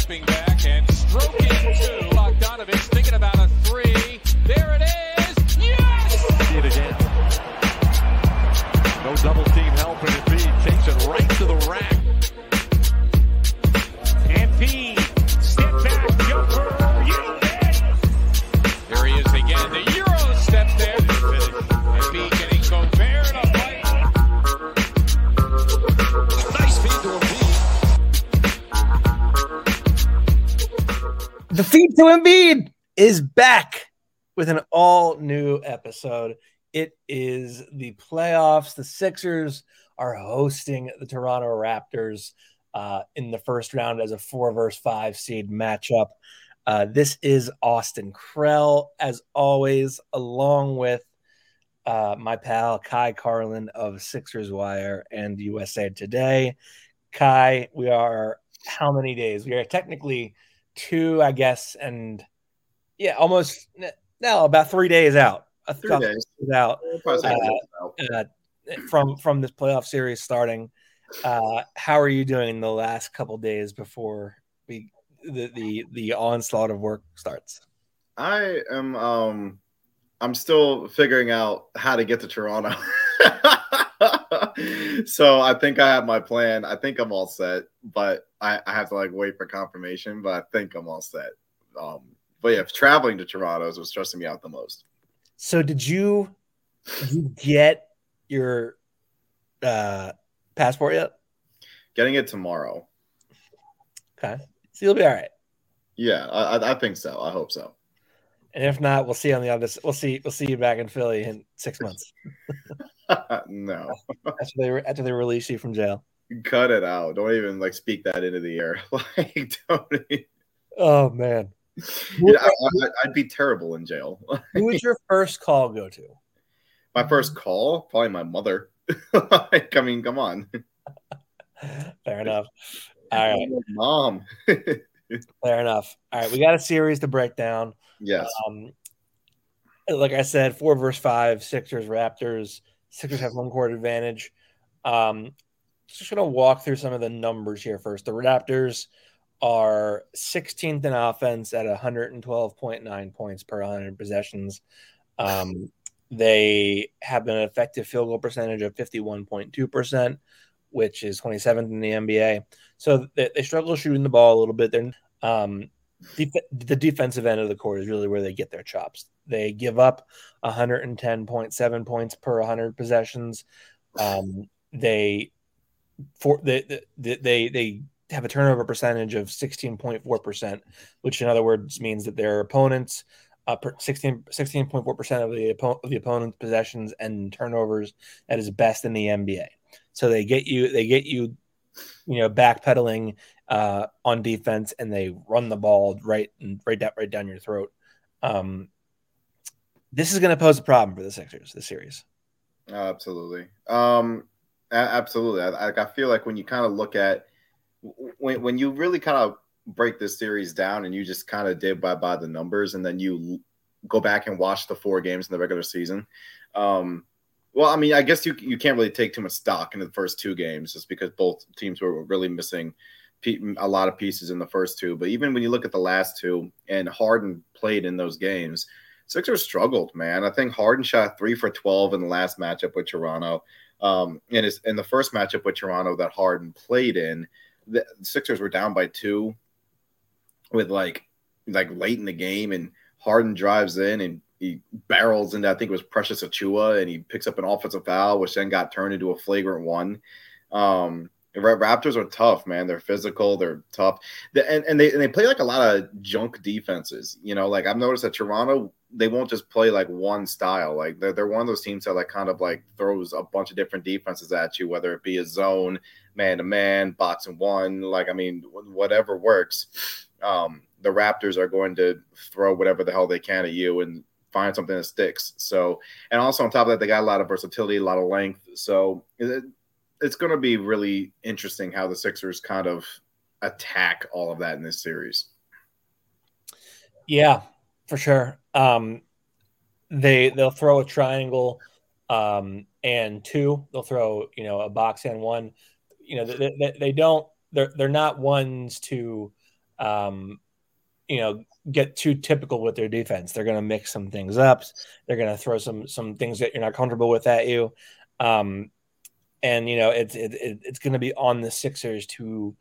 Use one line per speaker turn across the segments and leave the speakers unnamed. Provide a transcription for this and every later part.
stepping back and stroking two. Bogdanovich thinking about a three. There it is. Yes!
See it again. No double team help, The feed to Embiid
is back with an all new episode. It is the playoffs. The Sixers are hosting the Toronto Raptors uh, in the first round as a four versus five seed matchup. Uh, this is Austin Krell, as always, along with uh, my pal Ky Carlin of Sixers Wire and USA Today. Ky, we are how many days? We are technically two, I guess, and yeah, almost no, about three days out. A
Three days.
out
We'll probably say it out.
uh, from from this playoff series starting. Uh, how are you doing the last couple days before we the, the the onslaught of work starts?
I am um I'm still figuring out how to get to Toronto. so I think I have my plan. I think I'm all set, but I, I have to like wait for confirmation, but I think I'm all set. Um but yeah, traveling to Toronto is what's stressing me out the most.
So did you did you get your uh passport yet?
Getting it tomorrow.
Okay, so you'll be all right.
Yeah, I, I- think so. I hope so.
And if not, we'll see you on the other. We'll see. We'll see you back in Philly in six months
no,
after they after they release you from jail.
Cut it out. Don't even like speak that into the air. Like, don't. Even,
Oh man,
yeah, I, I'd be terrible in jail.
who would your first call go to?
My first call, probably my mother. like, I mean, come on,
Fair enough. All right,
mom.
fair enough. All right, we got a series to break down.
yes,
Um, like I said, four versus five, Sixers, Raptors. Sixers have home court advantage. Um, just gonna walk through some of the numbers here first. The Raptors are 16th in offense at 112.9 points per 100 possessions. Um, they have an effective field goal percentage of 51.2%, which is 27th in the NBA. So they, they struggle shooting the ball a little bit. They're um, def- the defensive end of the court is really where they get their chops. They give up 110.7 points per 100 possessions. Um, they for they, they they they have a turnover percentage of 16.4 percent, which in other words means that their opponents uh, 16 16.4 percent of the oppo- of the opponent's possessions and turnovers that is best in the NBA. So they get you they get you you know backpedaling uh, on defense and they run the ball right and right down right down your throat. Um, this is going to pose a problem for the Sixers this series.
absolutely. Um, absolutely. I, I- feel like when you kind of look at when when you really kind of break this series down and you just kind of did by by the numbers and then you go back and watch the four games in the regular season. Um, well, I mean, I guess you you can't really take too much stock in the first two games just because both teams were really missing a lot of pieces in the first two. But even when you look at the last two and Harden played in those games, Sixers struggled, man. I think Harden shot three for 12 in the last matchup with Toronto. Um, and his, in the first matchup with Toronto that Harden played in, the Sixers were down by two with like like late in the game, and Harden drives in and he barrels into I think it was Precious Achiuwa, and he picks up an offensive foul, which then got turned into a flagrant one. Um, Raptors are tough, man. They're physical, they're tough, and, and they and they play like a lot of junk defenses. You know, like I've noticed that Toronto they won't just play like one style. Like they're they're one of those teams that like kind of like throws a bunch of different defenses at you, whether it be a zone, man to man, box and one. Like I mean, whatever works. Um, the Raptors are going to throw whatever the hell they can at you and find something that sticks. So, and also on top of that, they got a lot of versatility, a lot of length. So it, it's going to be really interesting how the Sixers kind of attack all of that in this series.
Yeah, for sure. Um, they they'll throw a triangle um, and two. They'll throw you know a box and one. You know they, they, they don't. They're they're not ones to um, you know, get too typical with their defense. They're going to mix some things up. They're going to throw some some things that you're not comfortable with at you. Um, and you know, it's it, it, it's going to be on the Sixers to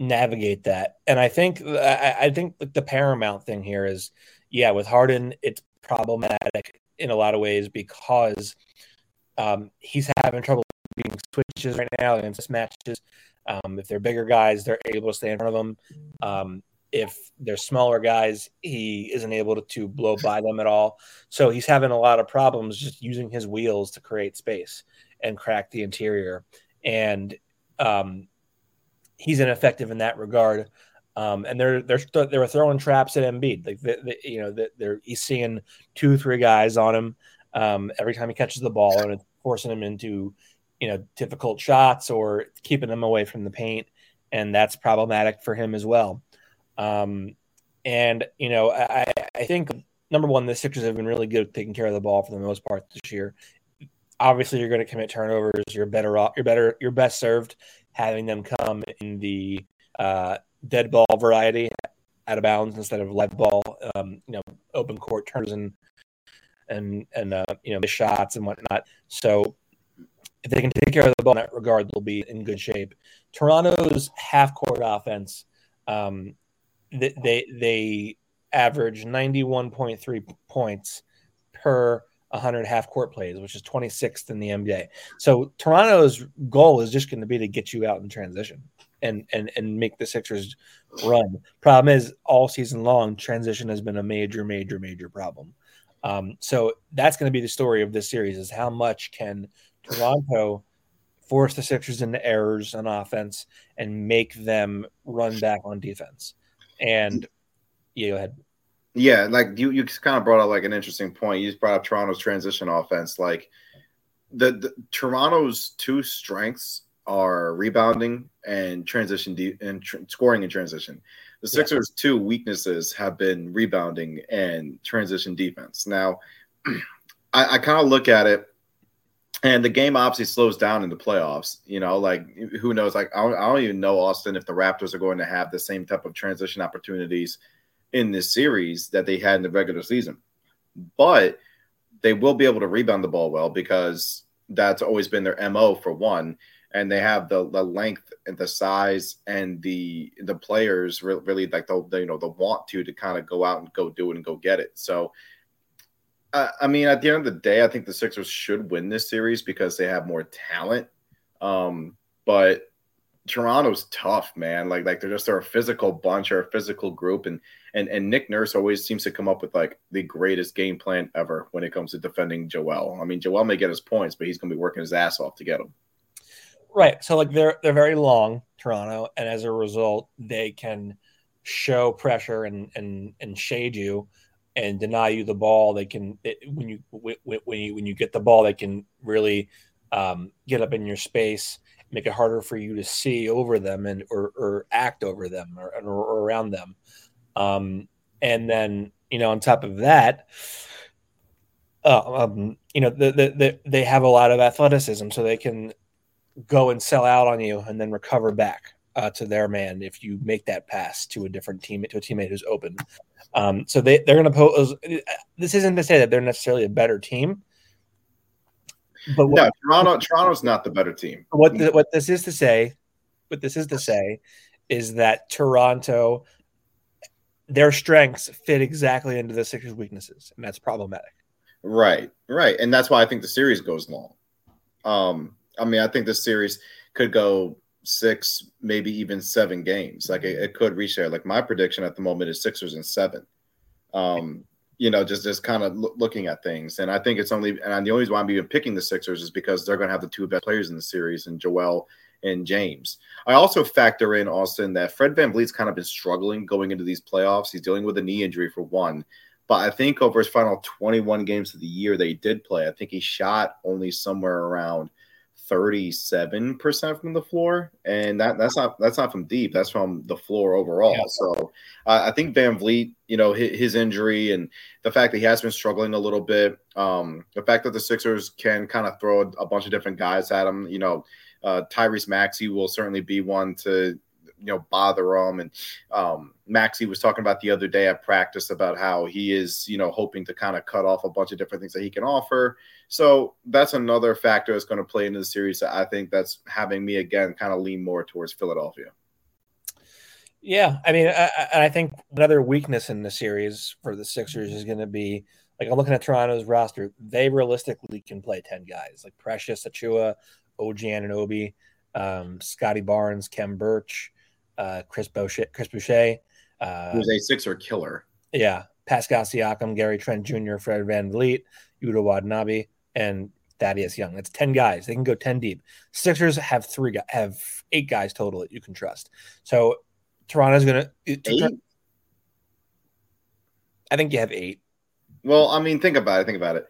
navigate that. And I think I, I think the paramount thing here is, yeah, with Harden, it's problematic in a lot of ways because um, he's having trouble being switches right now and mismatches. Um, if they're bigger guys, they're able to stay in front of them. Um, if they're smaller guys, he isn't able to, to, blow by them at all. So he's having a lot of problems just using his wheels to create space and crack the interior. And um, he's ineffective in that regard. Um, and they're they're they were throwing traps at Embiid. Like they, they, you know, they're he's seeing two three guys on him um, every time he catches the ball, and it's forcing him into you know difficult shots or keeping him away from the paint, and that's problematic for him as well. Um, and you know, I, I think number one, the Sixers have been really good at taking care of the ball for the most part this year. Obviously, you're going to commit turnovers. You're better off. You're better. You're best served having them come in the uh, dead ball variety out of bounds instead of live ball. Um, you know, open court turns and and and uh, you know the shots and whatnot. So if they can take care of the ball in that regard, they'll be in good shape. Toronto's half court offense, um, they, they they average ninety one point three points per 100 half court plays, which is 26th in the NBA. So Toronto's goal is just going to be to get you out in transition and and and make the Sixers run. Problem is, all season long, transition has been a major, major, major problem. Um, so that's going to be the story of this series: is how much can Toronto force the Sixers into errors on offense and make them run back on defense. And yeah, go ahead.
Yeah, like you, you kind of brought up like an interesting point. You just brought up Toronto's transition offense. Like the, the Toronto's two strengths are rebounding and transition de- and tr- scoring in transition. The Sixers' yeah. two weaknesses have been rebounding and transition defense. Now, I, I kind of look at it, and the game obviously slows down in the playoffs. You know, like who knows? Like I don't, I don't even know Austin if the Raptors are going to have the same type of transition opportunities in this series that they had in the regular season, but they will be able to rebound the ball well because that's always been their mo for one and they have the the length and the size and the the players really, really like the, the, you know the want to to kind of go out and go do it and go get it. So, I mean, at the end of the day, I think the Sixers should win this series because they have more talent. Um, but Toronto's tough, man. Like like they're just they're a physical bunch or a physical group, and and and Nick Nurse always seems to come up with like the greatest game plan ever when it comes to defending Joel. I mean, Joel may get his points, but he's going to be working his ass off to get them.
Right. So like they're they're very long, Toronto, and as a result, they can show pressure and and and shade you and deny you the ball. They can it, when you when you when you get the ball, they can really um, get up in your space, make it harder for you to see over them and or, or act over them or, or around them. Um, and then you know on top of that, uh, um, you know the, the, the, they have a lot of athleticism, so they can go and sell out on you and then recover back uh, to their man if you make that pass to a different teammate to a teammate who's open. Um, so they they're going to pose. This isn't to say that they're necessarily a better team,
but what, no, Toronto Toronto's not the better team.
What the, what this is to say, what this is to say, is that Toronto, their strengths fit exactly into the Sixers' weaknesses, and that's problematic.
Right, right, and that's why I think the series goes long. Um, I mean, I think this series could go six, maybe even seven games. Like it, it could reach there. Like my prediction at the moment is Sixers and seven. Um, you know, just just kind of lo- looking at things, and I think it's only and the only reason why I'm even picking the Sixers is because they're going to have the two best players in the series, and Joel and James. I also factor in Austin that Fred Van VanVleet's kind of been struggling going into these playoffs. He's dealing with a knee injury for one. But I think over his final 21 games of the year he did play, I think he shot only somewhere around 37% from the floor and that that's not that's not from deep that's from the floor overall yeah. so uh, i think vanvleet you know his, his, injury and the fact that he has been struggling a little bit um, the fact that the sixers can kind of throw a bunch of different guys at him you know uh, tyrese maxey will certainly be one to you know bother him. And um, Maxey was talking about the other day at practice about how he is you know hoping to kind of cut off a bunch of different things that he can offer. So that's another factor that's going to play into the series. That I think that's having me again kind of lean more towards Philadelphia.
Yeah, I mean, I, I think another weakness in the series for the Sixers is going to be like I'm looking at Toronto's roster. They realistically can play ten guys like Precious, Achiuwa, OG Anunoby, um, Scottie Barnes, Khem Birch, uh, Chris Boucher, Chris Boucher. Uh,
Who's a Sixer killer?
Yeah, Pascal Siakam, Gary Trent Jr., Fred Van VanVleet, Yuta Watanabe, and Thaddeus Young. That's ten guys. They can go ten deep. Sixers have three have eight guys total that you can trust. So Toronto's going to. I think you have eight.
Well, I mean, think about it. Think about it.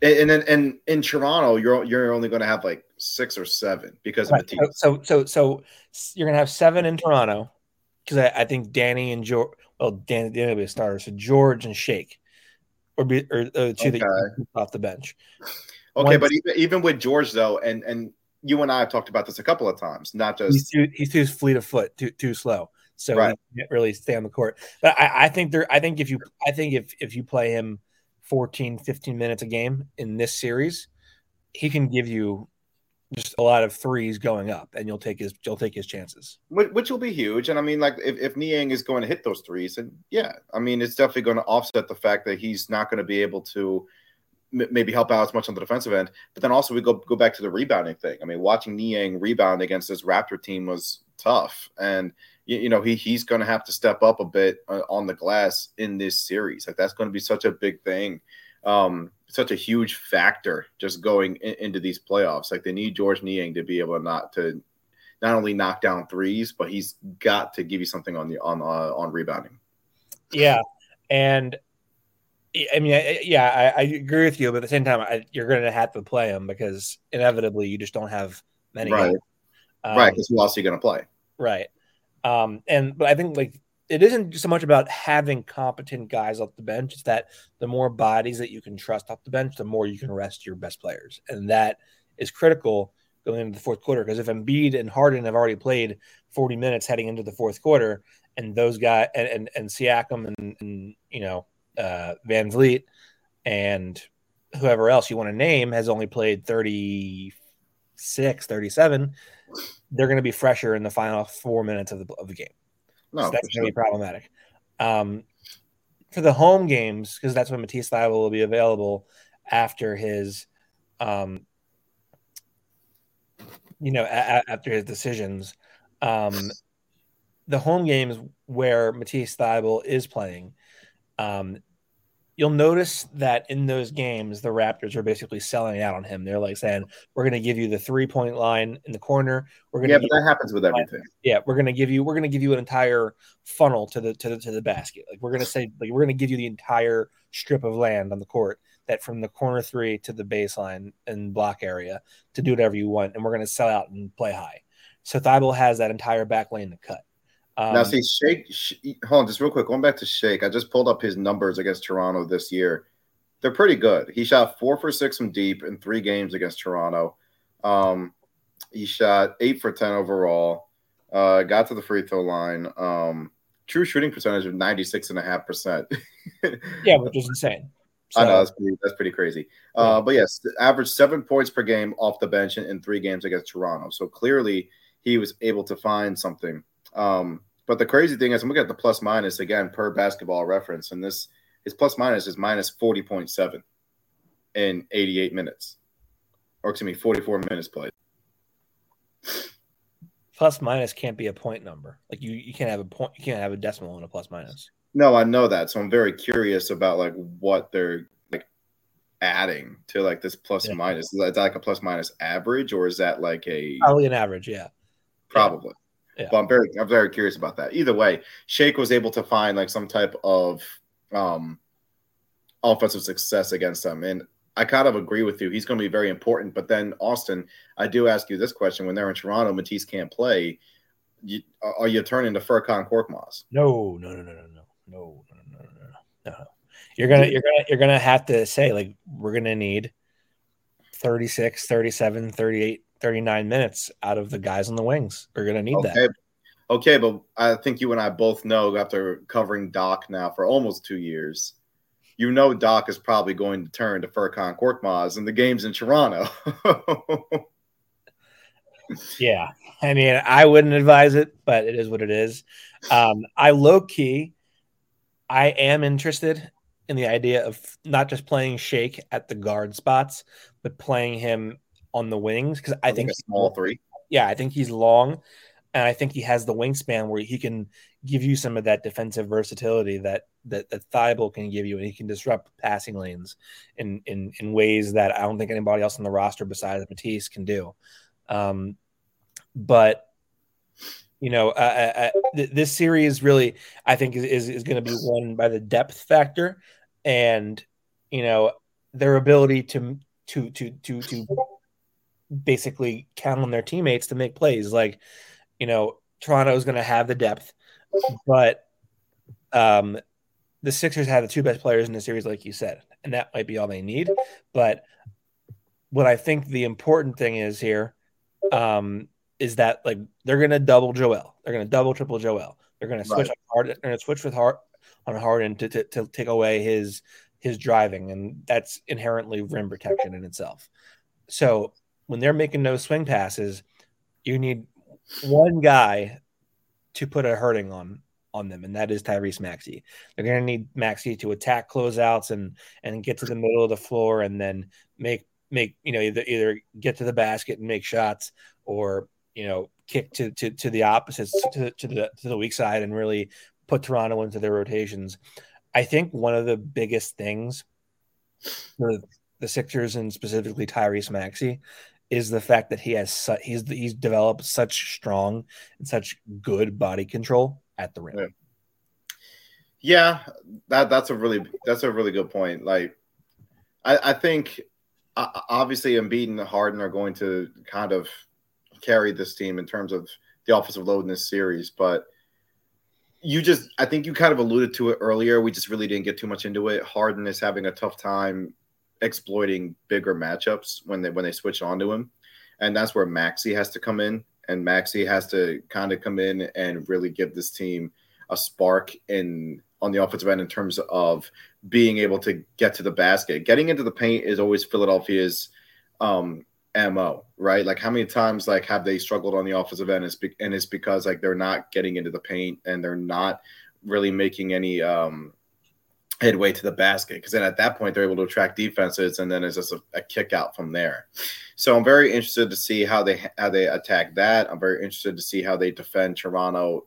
And then, and, in Toronto, you're you're only going to have like six or seven because right. of the team.
So, so, so you're going to have seven in Toronto because I, I, think Danny and George. Well, Danny, Danny will be a starter. So George and Shake, or be or uh, two okay. that off the bench.
Okay, One, but even even with George though, and and you and I have talked about this a couple of times. Not just
he's too, he's too fleet of foot, too too slow so right. he can't really stay on the court. But I, I, think there, I think if you, I think if if you play him 14, 15 minutes a game in this series, he can give you just a lot of threes going up, and you'll take his, you'll take his chances,
which, will be huge. And I mean, like if if Niang is going to hit those threes, and yeah, I mean, it's definitely going to offset the fact that he's not going to be able to maybe help out as much on the defensive end. But then also we go go back to the rebounding thing. I mean, watching Niang rebound against this Raptor team was tough, and you, you know he he's going to have to step up a bit uh, on the glass in this series. Like that's going to be such a big thing, um, such a huge factor just going in, into these playoffs. Like they need George Niang to be able to not to not only knock down threes, but he's got to give you something on the on uh, on rebounding.
Yeah, and I mean, yeah, I, I, agree with you, but at the same time, I, you're going to have to play him because inevitably you just don't have many.
Right. Um, right. Because who else are you going to play?
Right. Um, and but I think like it isn't so much about having competent guys off the bench. It's that the more bodies that you can trust off the bench, the more you can rest your best players, and that is critical going into the fourth quarter. Because if Embiid and Harden have already played 40 minutes heading into the fourth quarter, and those guys and and, and Siakam and, and you know uh, VanVleet and whoever else you want to name has only played 36, 37, they're going to be fresher in the final four minutes of the, of the game. No, so that's going to be problematic. Um, for the home games, because that's when Matisse Thybulle will be available after his, um, you know, a- after his decisions. Um, the home games where Matisse Thybulle is playing, um, you'll notice that in those games, the Raptors are basically selling out on him. They're like saying, "We're going to give you the three point line in the corner. We're going
yeah, but that happens with everything.
Yeah, we're going to give you we're going to give you an entire funnel to the to the to the basket. Like we're going to say like we're going to give you the entire strip of land on the court that from the corner three to the baseline and block area to do whatever you want, and we're going to sell out and play high. So Thybulle has that entire back lane to cut.
Um, now, see, Shake, hold on, just real quick, going back to Shake, I just pulled up his numbers against Toronto this year. They're pretty good. He shot four for six from deep in three games against Toronto. Um, he shot eight for 10 overall, uh, got to the free throw line. Um, true shooting percentage of 96.5%.
yeah, which is insane.
So, I know that's pretty, that's pretty crazy. Uh, but yes, average seven points per game off the bench in, in, three games against Toronto. So clearly he was able to find something. Um, but the crazy thing is, I'm looking at the plus minus again per basketball reference, and this his plus minus is minus 40.7 in 88 minutes, or excuse me, 44 minutes played.
Plus minus can't be a point number. Like you, you can't have a point. You can't have a decimal in a plus minus.
No, I know that. So I'm very curious about like what they're like adding to like this plus yeah. minus. Is that like a plus minus average, or is that like a
probably an average? Yeah,
probably. Yeah. But I'm very I'm very curious about that. Either way, Shake was able to find like some type of um offensive success against them. And I kind of agree with you. He's going to be very important. But then Austin, I do ask you this question: When they're in Toronto, Matisse can't play. You, are you turning to Furkan Korkmaz?
No, no, no, no, no, no, no, no, no, no, no. You're gonna, you're gonna, you're gonna have to say like we're gonna need 36, 37, 38 39 minutes out of the guys on the wings. We're going to need okay. that.
Okay, but I think you and I both know after covering Doc now for almost two years, you know Doc is probably going to turn to Furkan Korkmaz in the games in Toronto.
yeah, I mean, I wouldn't advise it, but it is what it is. Um, I low key, I am interested in the idea of not just playing Shake at the guard spots, but playing him on the wings because I, I, think,
think small three.
Yeah, I think he's long and I think he has the wingspan where he can give you some of that defensive versatility that that that Thybulle can give you, and he can disrupt passing lanes in in in ways that I don't think anybody else on the roster besides Matisse can do. Um, but you know, uh, uh, th- this series really, I think, is is, is going to be won by the depth factor, and you know their ability to to to to to basically count on their teammates to make plays. Like you know, Toronto is going to have the depth, but um, the Sixers have the two best players in the series, like you said, and that might be all they need. But what I think the important thing is here um, is that like they're going to double Joel, they're going to double triple Joel, they're going to switch right. hard, they're going to switch with Hart on Harden to, to to take away his his driving, and that's inherently rim protection in itself. So when they're making those swing passes, you need one guy to put a hurting on on them, and that is Tyrese Maxey. They're going to need Maxey to attack closeouts and and get to the middle of the floor, and then make make you know either either get to the basket and make shots, or you know kick to to, to the opposites to, to the to the weak side and really put Toronto into their rotations. I think one of the biggest things for the Sixers and specifically Tyrese Maxey is the fact that he has su- he's he's developed such strong and such good body control at the rim.
Yeah. that that's a really that's a really good point. Like, I, I think uh, obviously Embiid and Harden are going to kind of carry this team in terms of the offensive load in this series, but you just I think you kind of alluded to it earlier. We just really didn't get too much into it. Harden is having a tough time exploiting bigger matchups when they when they switch onto him, and that's where Maxey has to come in, and Maxey has to kind of come in and really give this team a spark in on the offensive end in terms of being able to get to the basket. Getting into the paint is always Philadelphia's um, mo, right? Like how many times like have they struggled on the offensive end? Be- and it's because like they're not getting into the paint and they're not really making any um, headway to the basket because then at that point they're able to attract defenses and then it's just a, a, kick out from there. So i'm very interested to see how they how they attack that. I'm very interested to see how they defend toronto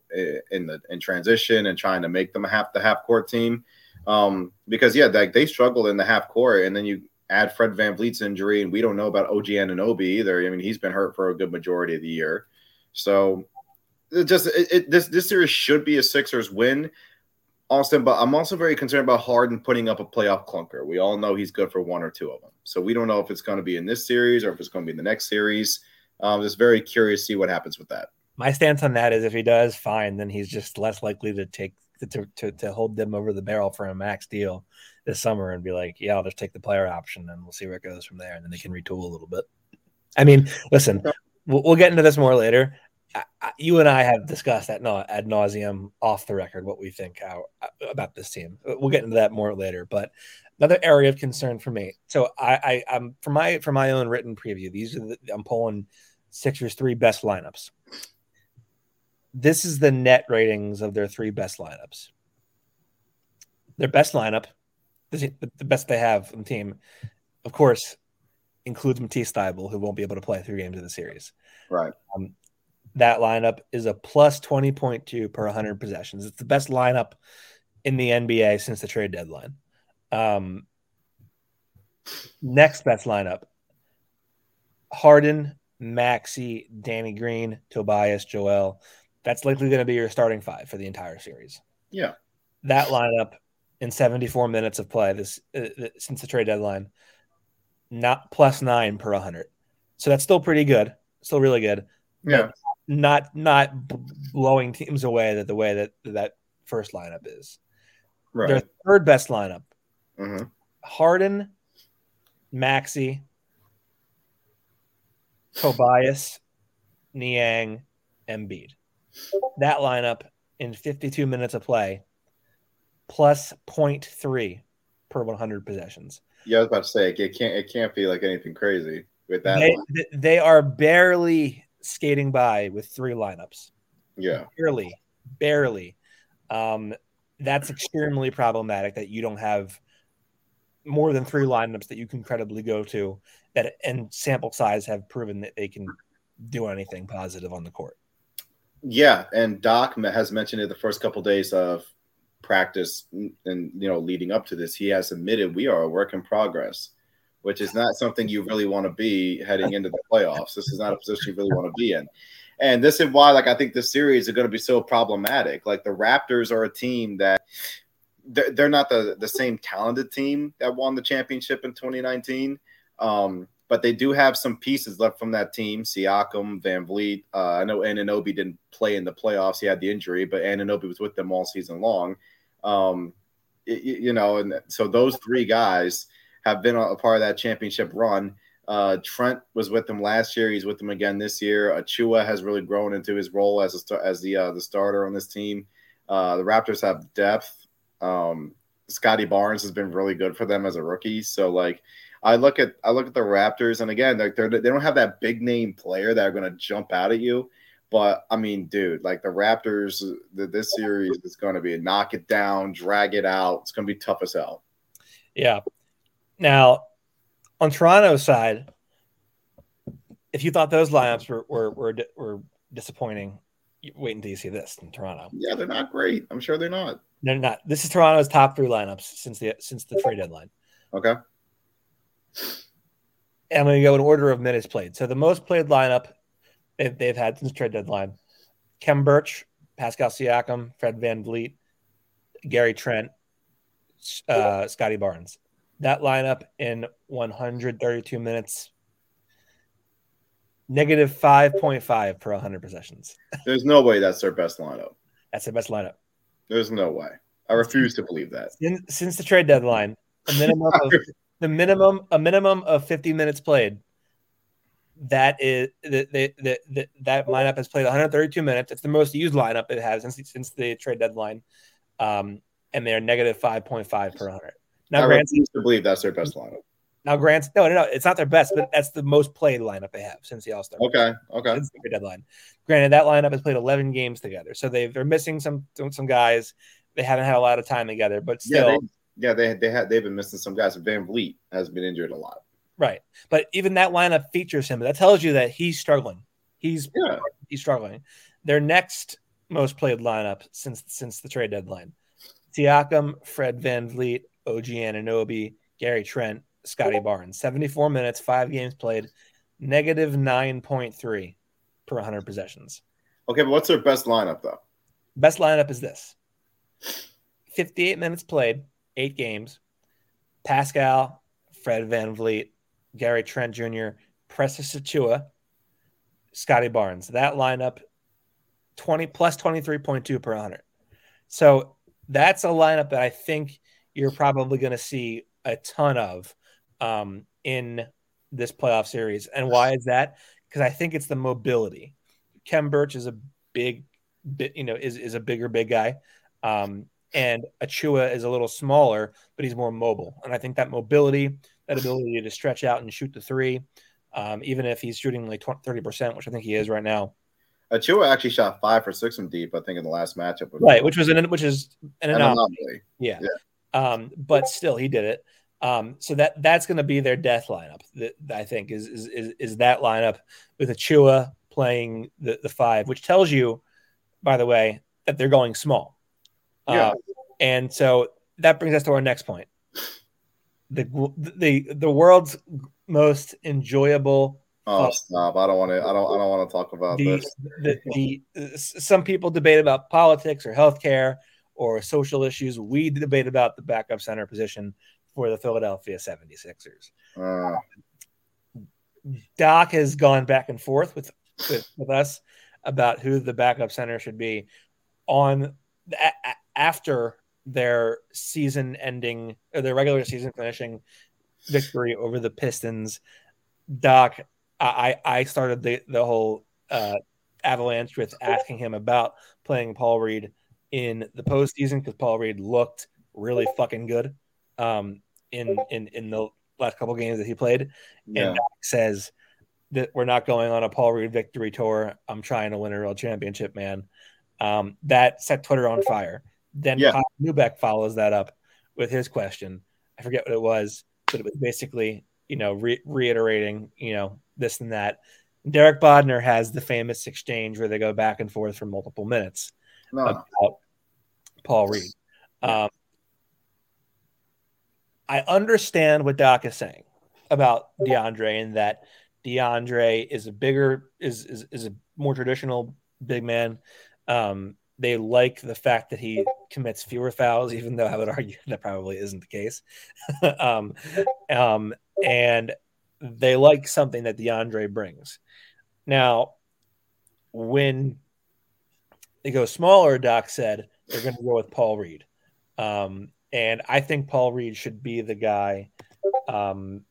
in the in transition and trying to make them a half the half court team. Um because yeah like they struggled in the half court and then you add fred van vanvleet's injury and we don't know about og anunoby either. I mean he's been hurt for a good majority of the year. So it just it, it, this this series should be a sixers win Austin, but I'm also very concerned about Harden putting up a playoff clunker. We all know he's good for one or two of them. So we don't know if it's going to be in this series or if it's going to be in the next series. Um, just very curious to see what happens with that.
My stance on that is if he does, fine, then he's just less likely to take to, to, to hold them over the barrel for a max deal this summer and be like, yeah, I'll just take the player option and we'll see where it goes from there. And then they can retool a little bit. I mean, listen, we'll, we'll get into this more later you and I have discussed that no, ad nauseum off the record what we think how, uh, about this team. Uh, we'll get into that more later. But another area of concern for me. So I, I am for my for my own written preview. These are the, I'm pulling Sixers three best lineups. This is the net ratings of their three best lineups. Their best lineup, the, the best they have on the team, of course, includes Matisse Thybulle, who won't be able to play three games in the series.
Right.
Um, that lineup is a plus 20.2 per 100 possessions. It's the best lineup in the NBA since the trade deadline. Um, next best lineup Harden, Maxey, Danny Green, Tobias, Joel. That's likely going to be your starting five for the entire series.
Yeah.
That lineup in 74 minutes of play this uh, since the trade deadline, not plus nine per 100. So that's still pretty good. Still really good.
Yeah
not not blowing teams away that the way that that first lineup is. Right. Their third best lineup:
mm-hmm.
Harden, Maxey, Tobias, Niang, Embiid. that lineup in 52 minutes of play plus 0.3 per 100 possessions.
Yeah, I was about to say it can't it can't be like anything crazy with that.
They, they are barely skating by with three lineups.
Yeah,
Barely, barely. Um, that's extremely problematic that you don't have more than three lineups that you can credibly go to that and sample size have proven that they can do anything positive on the court.
yeah, and Doc has mentioned it the first couple days of practice and you know leading up to this. He has admitted we are a work in progress, which is not something you really want to be heading into the playoffs. This is not a position you really want to be in. And this is why, like, I think this series is going to be so problematic. Like, the Raptors are a team that they're, they're not the, the same talented team that won the championship in 2019. Um, but they do have some pieces left from that team. Siakam, VanVleet. Uh, I know Anunoby didn't play in the playoffs. He had the injury, but Anunoby was with them all season long. Um, it- you know, and so those three guys have been a part of that championship run. Uh, Trent was with them last year. He's with them again this year. Achiuwa has really grown into his role as a as the uh, the starter on this team. Uh, the Raptors have depth. Um, Scottie Barnes has been really good for them as a rookie. So like, I look at I look at the Raptors, and again, like they're, they don't have that big name player that are going to jump out at you. But I mean, dude, like the Raptors, the, this series is going to be a knock it down, drag it out. It's going to be tough as hell.
Yeah. Now, on Toronto's side, if you thought those lineups were were were, were disappointing, wait until you see this in Toronto.
Yeah, they're not great. I'm sure they're not.
They're not. This is Toronto's top three lineups since the since the trade deadline.
Okay.
And I'm going to go in order of minutes played. So the most played lineup they've, they've had since trade deadline: Khem Birch, Pascal Siakam, Fred VanVleet, Gary Trent, uh, Scottie Barnes. That lineup in 132 minutes, negative 5.5 per 100 possessions.
There's no way that's their best lineup.
That's the best lineup.
There's no way. I refuse to believe that.
In, since the trade deadline, a minimum of the minimum a minimum of 50 minutes played. That is the, the, the, the, that lineup has played 132 minutes. It's the most used lineup it has since since the trade deadline, um, and they're negative 5.5 per 100. Now,
I
Grant,
refuse to believe that's their best lineup.
now Grant's no, no, no, it's not their best, but that's the most played lineup they have since the All Star.
Okay. Okay.
since the deadline. Granted, that lineup has played 11 games together, so they they're missing some some guys. They haven't had a lot of time together, but
Yeah.
still,
They, yeah. They they had they've been missing some guys. VanVleet has been injured a lot.
right. But even that lineup features him. That tells you that he's struggling. He's
Yeah.
he's struggling. Their next most played lineup since since the trade deadline: Siakam, Fred VanVleet, OG Anunoby, Gary Trent, Scottie Barnes. 74 minutes, five games played, negative 9.3 per 100 possessions.
Okay, but what's their best lineup though?
Best lineup is this 58 minutes played, eight games. Pascal, Fred VanVleet, Gary Trent Jr., Precious Achiuwa, Scottie Barnes. That lineup, 20 plus 23.2 per 100. So that's a lineup that I think you're probably going to see a ton of um, in this playoff series. And why is that? Because I think it's the mobility. Khem Birch is a big, bit, you know, is, is a bigger, big guy. Um, and Achiuwa is a little smaller, but he's more mobile. And I think that mobility, that ability to stretch out and shoot the three, um, even if he's shooting like 20, 30%, which I think he is right now.
Achiuwa actually shot five for six from deep, I think, in the last matchup.
Right, which was an which is an
an
anomaly.
anomaly.
Yeah.
Yeah.
Um, but still he did it. Um, so that that's going to be their death lineup. That, I think is, is is is that lineup with Achiuwa playing the the five, which tells you, by the way, that they're going small.
Yeah.
Uh, and so that brings us to our next point. The the the world's most enjoyable
Oh,
Fuck.
stop! I don't want to. I don't. I don't want to talk about
the,
this.
the, the some people debate about politics or healthcare or social issues. We debate about the backup center position for the Philadelphia 76ers.
Uh,
Doc has gone back and forth with with, with us about who the backup center should be on a, after their season ending or their regular season finishing victory over the Pistons. Doc, I I I started the the whole uh, Avalanche with asking him about playing Paul Reed in the postseason because Paul Reed looked really fucking good um, in in in the last couple games that he played.
Yeah.
And Doc says that we're not going on a Paul Reed victory tour. I'm trying to win a real championship, man. Um, that set Twitter on fire. Then
Yeah.
Kyle Newbeck follows that up with his question. I forget what it was, but it was basically, you know, re- reiterating, you know, this and that. Derek Bodner has the famous exchange where they go back and forth for multiple minutes
No,
about Paul Reed. Um, I understand what Doc is saying about DeAndre and that DeAndre is a bigger is is, is a more traditional big man. Um, they like the fact that he commits fewer fouls, even though I would argue that probably isn't the case. um, um, and they like something that DeAndre brings. Now, when they go smaller, Doc said they're going to go with Paul Reed. Um, and I think Paul Reed should be the guy, um,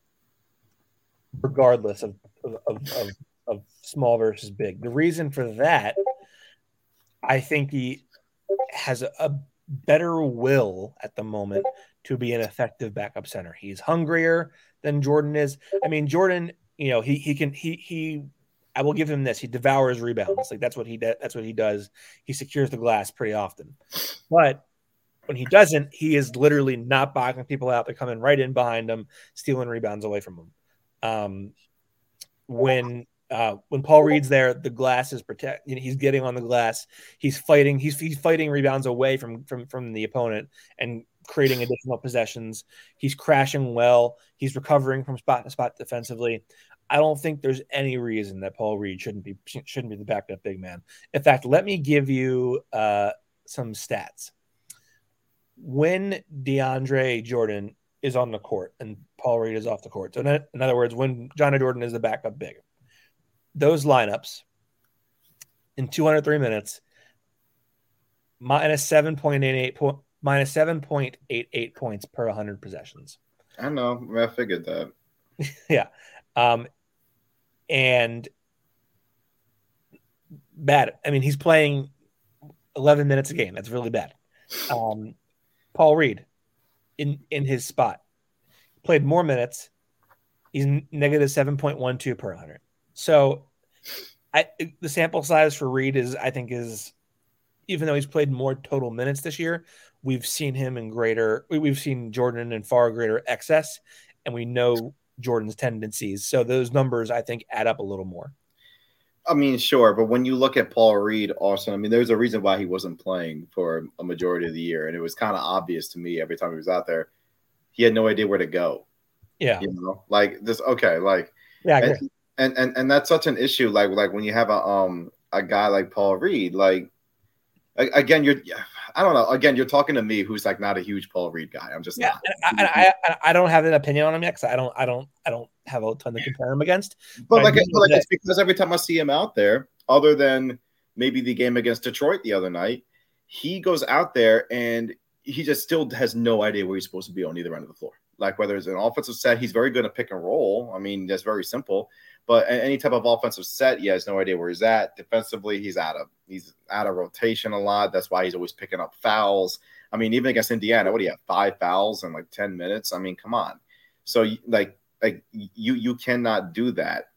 regardless of, of, of, of small versus big. The reason for that, I think he has a, a better will at the moment to be an effective backup center. He's hungrier than Jordan is. I mean, Jordan, you know, he he can he he I will give him this. He devours rebounds. Like that's what he does. That's what he does. He secures the glass pretty often. But when he doesn't, he is literally not boxing people out. They're coming right in behind him, stealing rebounds away from him. Um, when uh, when Paul Reed's there, the glass is protect. You know, he's getting on the glass. He's fighting. He's he's fighting rebounds away from from from the opponent and creating additional possessions. He's crashing well. He's recovering from spot to spot defensively. I don't think there's any reason that Paul Reed shouldn't be shouldn't be the backup big man. In fact, let me give you uh, some stats. When DeAndre Jordan is on the court and Paul Reed is off the court, so in, in other words, when Johnny Jordan is the backup big, those lineups in 203 minutes minus 7.88 point minus 7.88 points per 100 possessions.
I know. I figured that.
yeah. Um, and bad. I mean, he's playing 11 minutes a game. That's really bad. Um, Paul Reed in in his spot played more minutes. He's negative 7.12 per 100. So I the sample size for Reed is I think is even though he's played more total minutes this year, we've seen him in greater we- we've seen Jordan in far greater excess and we know Jordan's tendencies. So those numbers I think add up a little more.
I mean, sure, but when you look at Paul Reed, also, I mean, there's a reason why he wasn't playing for a majority of the year, and it was kind of obvious to me every time he was out there. He had no idea where to go.
Yeah.
You know, like this. Okay, like
Yeah,
and, and and and that's such an issue. Like like when you have a um a guy like Paul Reed, like again, you're I don't know. Again, you're talking to me, who's like not a huge Paul Reed guy. I'm just
Yeah, I, I, I, don't have an opinion on him yet because I don't I don't I don't have a ton to compare him against.
But
I
like, but like it's because every time I see him out there, other than maybe the game against Detroit the other night, he goes out there and he just still has no idea where he's supposed to be on either end of the floor. Like whether it's an offensive set, he's very good at pick and roll. I mean, that's very simple. But any type of offensive set, he has no idea where he's at. Defensively, he's out of he's out of rotation a lot. That's why he's always picking up fouls. I mean, even against Indiana, what do you have? Five fouls in like ten minutes. I mean, come on. So like like you you cannot do that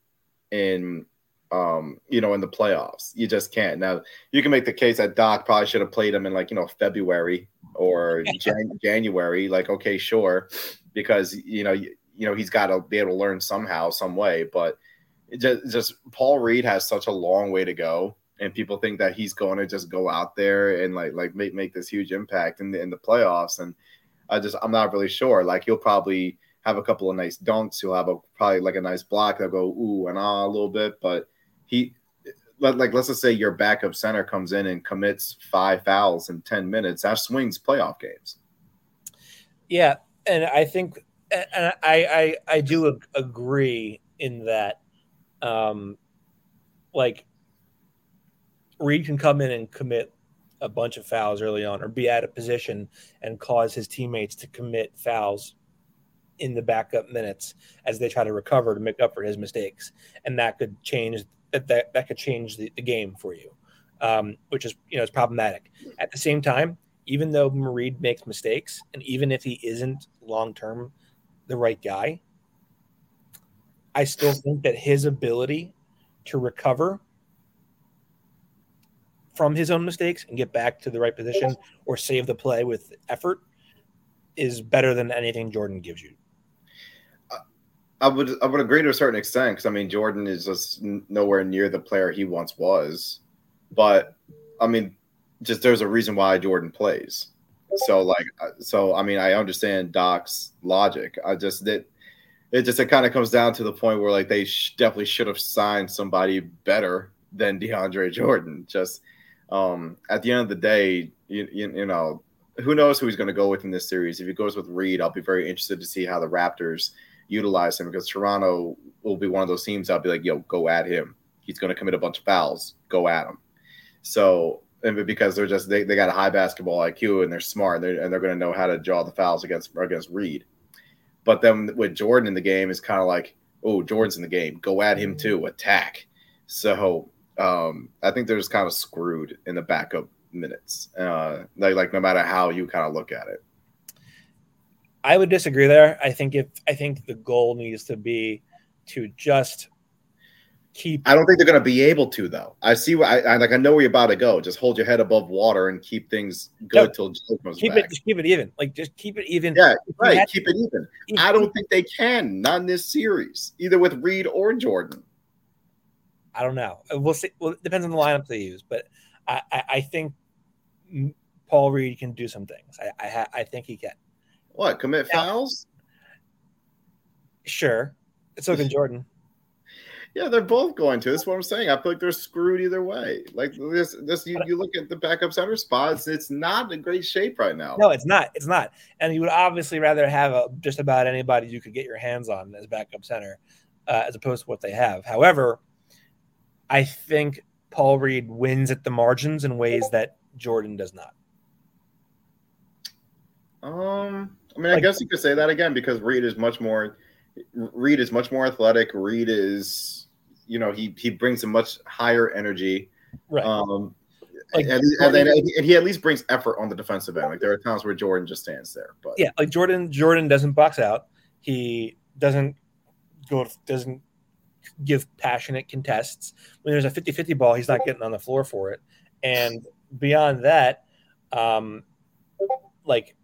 in um you know in the playoffs. You just can't. Now you can make the case that Doc probably should have played him in like you know February or Jan- January. Like okay, sure, because you know you, you know he's got to be able to learn somehow, some way. But just just Paul Reed has such a long way to go. And people think that he's going to just go out there and like like make make this huge impact in the in the playoffs. And I just I'm not really sure. Like he'll probably have a couple of nice dunks. He'll have a probably like a nice block that'll go ooh and ah a little bit, but he let like let's just say your backup center comes in and commits five fouls in 10 minutes that swings playoff games
Yeah, and I think, and I I I do ag- agree in that, um, like Reed can come in and commit a bunch of fouls early on, or be out of position and cause his teammates to commit fouls in the backup minutes as they try to recover to make up for his mistakes, and that could change that that, that could change the, the game for you, um, which is you know is problematic. At the same time, even though Reed makes mistakes, and even if he isn't long term the right guy, I still think that his ability to recover from his own mistakes and get back to the right position or save the play with effort is better than anything Jordan gives you.
I would I would agree to a certain extent because I mean Jordan is just nowhere near the player he once was, but I mean, just there's a reason why Jordan plays. So like, uh, so I mean, I understand Doc's logic. I just that it just it kind of comes down to the point where like they sh- definitely should have signed somebody better than DeAndre Jordan. Just um, at the end of the day, you, you, you know, who knows who he's going to go with in this series. If he goes with Reed, I'll be very interested to see how the Raptors utilize him because Toronto will be one of those teams I'll be like, yo, go at him. He's going to commit a bunch of fouls. Go at him. So, and because they're just they, they got a high basketball IQ and they're smart and they're, and they're going to know how to draw the fouls against against Reed. But then with Jordan in the game, it's kind of like, oh, Jordan's in the game. Go at him too. Attack. So um, I think they're just kind of screwed in the backup minutes. Uh, like, like no matter how you kind of look at it.
I would disagree there. I think if I think the goal needs to be to just keep.
I don't think they're going to be able to though. I see I, I, like. I know where you're about to go. Just hold your head above water and keep things good no, till Joe comes
keep
back.
it. Just keep it even. Like just keep it even.
Yeah, right. Keep it even. I don't think they can. Not in this series, either with Reed or Jordan.
I don't know. Uh, we'll see. Well, it depends on the lineup they use, but I, I, I think Paul Reed can do some things. I, I, I think he can.
What commit now, fouls?
Sure, so can Jordan.
Yeah, they're both going to. That's what I'm saying. I feel like they're screwed either way. Like this, this you, you look at the backup center spots, it's not in great shape right now.
No, it's not. It's not. And you would obviously rather have a, just about anybody you could get your hands on as backup center, uh, as opposed to what they have. However, I think Paul Reed wins at the margins in ways that Jordan does not.
Um, I mean, I guess you could say that again because Reed is much more. Reed is much more athletic. Reed is, you know, he he brings a much higher energy.
Right.
Um, like, and, and, then and he at least brings effort on the defensive end. Like there are times where Jordan just stands there. But
yeah, like Jordan, Jordan doesn't box out. He doesn't go doesn't give passionate contests. When there's a 50 50 ball, he's not getting on the floor for it. And beyond that, um, like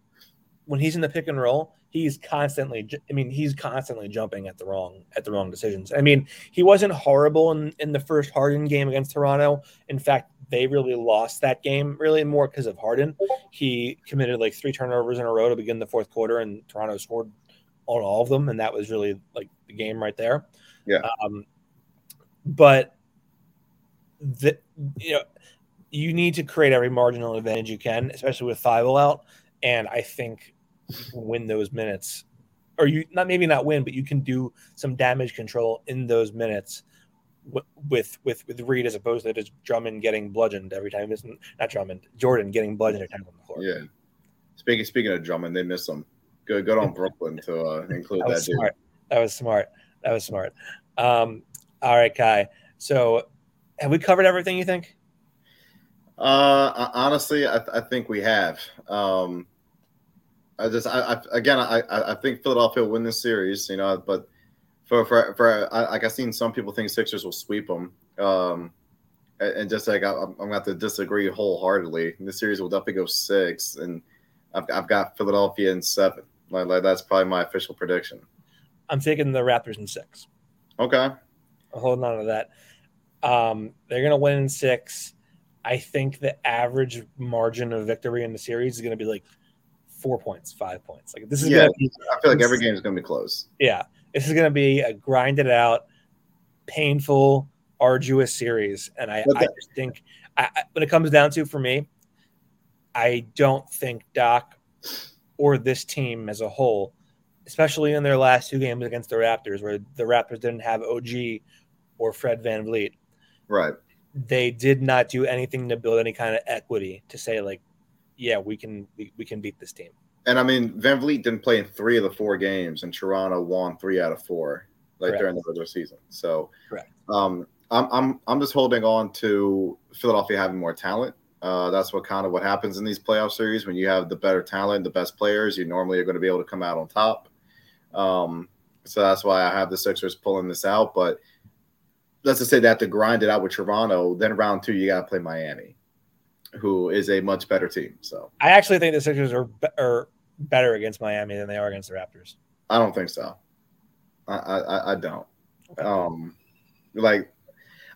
when he's in the pick and roll, he's constantly I mean, he's constantly jumping at the wrong at the wrong decisions. I mean, he wasn't horrible in, in the first Harden game against Toronto. In fact, they really lost that game really more because of Harden. He committed like three turnovers in a row to begin the fourth quarter, and Toronto scored on all of them, and that was really like the game right there.
Yeah.
Um, but the you know you need to create every marginal advantage you can, especially with five out. And I think you can win those minutes, or you not maybe not win, but you can do some damage control in those minutes with with with Reed as opposed to just Drummond getting bludgeoned every time. Isn't not Drummond, Jordan getting bludgeoned every time on the floor.
Yeah. Speaking speaking of Drummond, they miss him. Good good on Brooklyn to uh, include that.
that smart. That was smart. That was smart. Um, all right, Ky. So, have we covered everything you think?
Uh, honestly, I, I think we have. Um, I just, I, I again, I, I think Philadelphia will win this series, you know, but for, for, for, I, like I've seen some people think Sixers will sweep them. Um, and just like I, am going to have to disagree wholeheartedly. The series will definitely go six, and I've, I've got Philadelphia in seven. Like, like that's probably my official prediction.
I'm taking the Raptors in six.
Okay.
Holding on to that. Um, they're going to win in six. I think the average margin of victory in the series is going to be like four points, five points. Like this is
yeah,
be.
I feel like every game is going to be close.
Yeah, this is going to be a grinded out, painful, arduous series, and I, I just think I, when it comes down to for me, I don't think Doc or this team as a whole especially in their last two games against the Raptors, where the Raptors didn't have OG or Fred Van VanVleet.
Right.
They did not do anything to build any kind of equity to say, like, yeah, we can we, we can beat this team.
And I mean, VanVleet didn't play in three of the four games, and Toronto won three out of four, like Correct. during the regular season. So,
Correct.
Um, I'm I'm I'm just holding on to Philadelphia having more talent. Uh, that's what kind of what happens in these playoff series when you have the better talent, the best players. You normally are going to be able to come out on top. Um, so that's why I have the Sixers pulling this out. But let's just say they have to grind it out with Toronto. Then round two, you got to play Miami, who is a much better team. So
I actually think the Sixers are, be- are better against Miami than they are against the Raptors.
I don't think so. I I, I don't. Um, like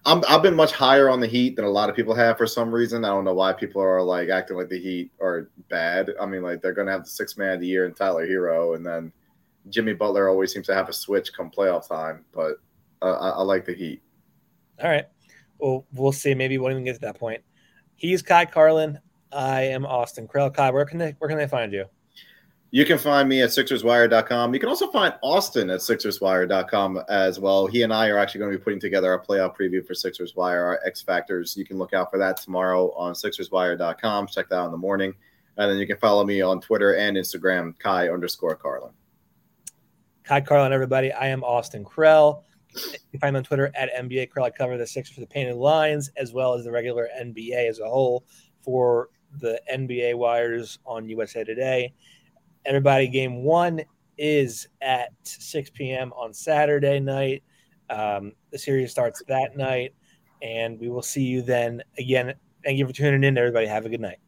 I'm I've been much higher on the Heat than a lot of people have for some reason. I don't know why people are like acting like the Heat are bad. I mean, like they're gonna have the six man of the year and Tyler Herro, and then Jimmy Butler always seems to have a switch come playoff time. But uh, I, I like the Heat.
All right. Well, we'll see. Maybe we won't even get to that point. He's Ky Carlin. I am Austin Krell. Ky, where can they where can they find you?
You can find me at SixersWire.com. You can also find Austin at SixersWire.com as well. He and I are actually going to be putting together a playoff preview for Sixers Wire, our X Factors. You can look out for that tomorrow on SixersWire.com. Check that out in the morning. And then you can follow me on Twitter and Instagram, Ky underscore Carlin.
Ky Carlin, everybody. I am Austin Krell. You can find me on Twitter at NBA Krell. I cover the Sixers for the painted lines as well as the regular NBA as a whole for the NBA wires on USA Today. Everybody, game one is at 6 p.m. on Saturday night. Um, the series starts that night, and we will see you then again. Thank you for tuning in, everybody. Have a good night.